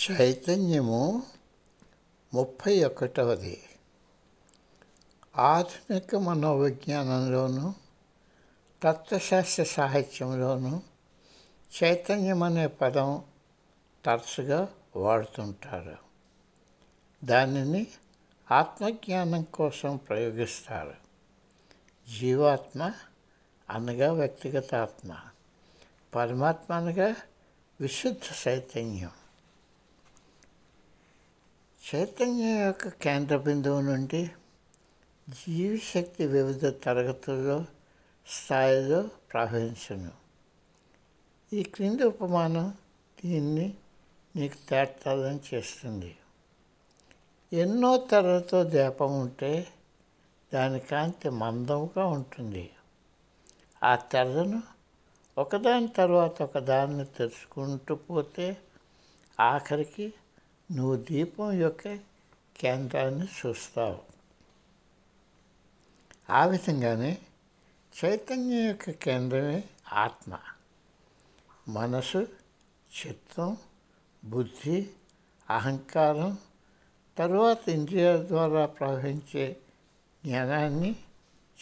చైతన్యము ముప్పై ఒకటవది. ఆధునిక మనోవిజ్ఞానంలోను తత్వశాస్త్ర సాహిత్యంలోనూ చైతన్యం అనే పదం తరచుగా వాడుతుంటారు. దానిని ఆత్మజ్ఞానం కోసం ప్రయోగిస్తారు. జీవాత్మ అనగా వ్యక్తిగత ఆత్మ పరమాత్మ అనగా విశుద్ధ చైతన్యం. చైతన్యం యొక్క కేంద్ర బిందువు నుండి జీవశక్తి వివిధ తరగతుల్లో స్థాయిలో ప్రవహించును. ఈ క్రింది ఉపమానం దీన్ని నీకు తేటతలం చేస్తుంది. ఎన్నో తెరలతో దీపం ఉంటే దాని కాంతి మందంగా ఉంటుంది. ఆ తెరను ఒకదాని తర్వాత ఒకదాన్ని తెరుచుకుంటూ పోతే ఆఖరికి నువ్వు దీపం యొక్క కేంద్రాన్ని చూస్తావు. ఆ విధంగానే చైతన్యం యొక్క కేంద్రమే ఆత్మ. మనసు చిత్తం బుద్ధి అహంకారం తరువాత ఇంద్రియాల ద్వారా ప్రవహించే జ్ఞానాన్ని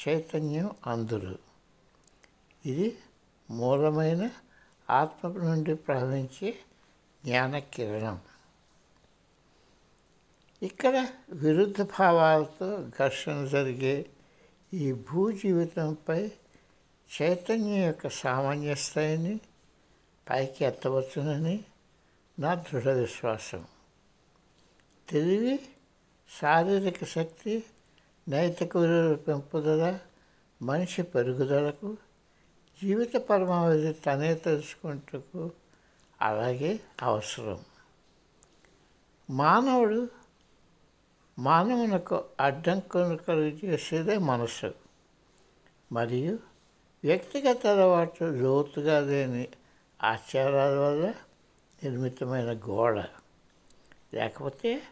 చైతన్యం అందురు. ఇది మూలమైన ఆత్మ నుండి ప్రవహించే జ్ఞాన కిరణం. ఇక్కడ విరుద్ధ భావాలతో ఘర్షణ జరిగే ఈ భూ జీవితంపై చైతన్యం యొక్క సామాన్య స్థాయిని పైకి ఎత్తవచ్చునని నా దృఢ విశ్వాసం తెలివి శారీరక శక్తి నైతిక విలువల పెంపుదల మనిషి పెరుగుదలకు జీవిత పరమావధి తనే తెలుసుకుంటకు అలాగే అవసరం. మానవుడు మానవునకు అడ్డంకును కలుగు చేసేదే మనసు మరియు వ్యక్తిగత అలవాటు లోతుగా లేని ఆచారాల వల్ల నిర్మితమైన గోడ. లేకపోతే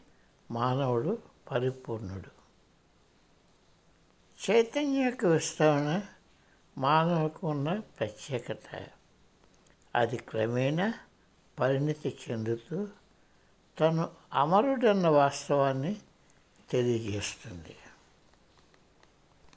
మానవుడు పరిపూర్ణుడు. చైతన్య యొక్క విస్తరణ మానవులకు ఉన్న ప్రత్యేకత. అది క్రమేణా పరిణితి చెందుతూ తను అమరుడన్న వాస్తవాన్ని తెలియజేస్తుంది.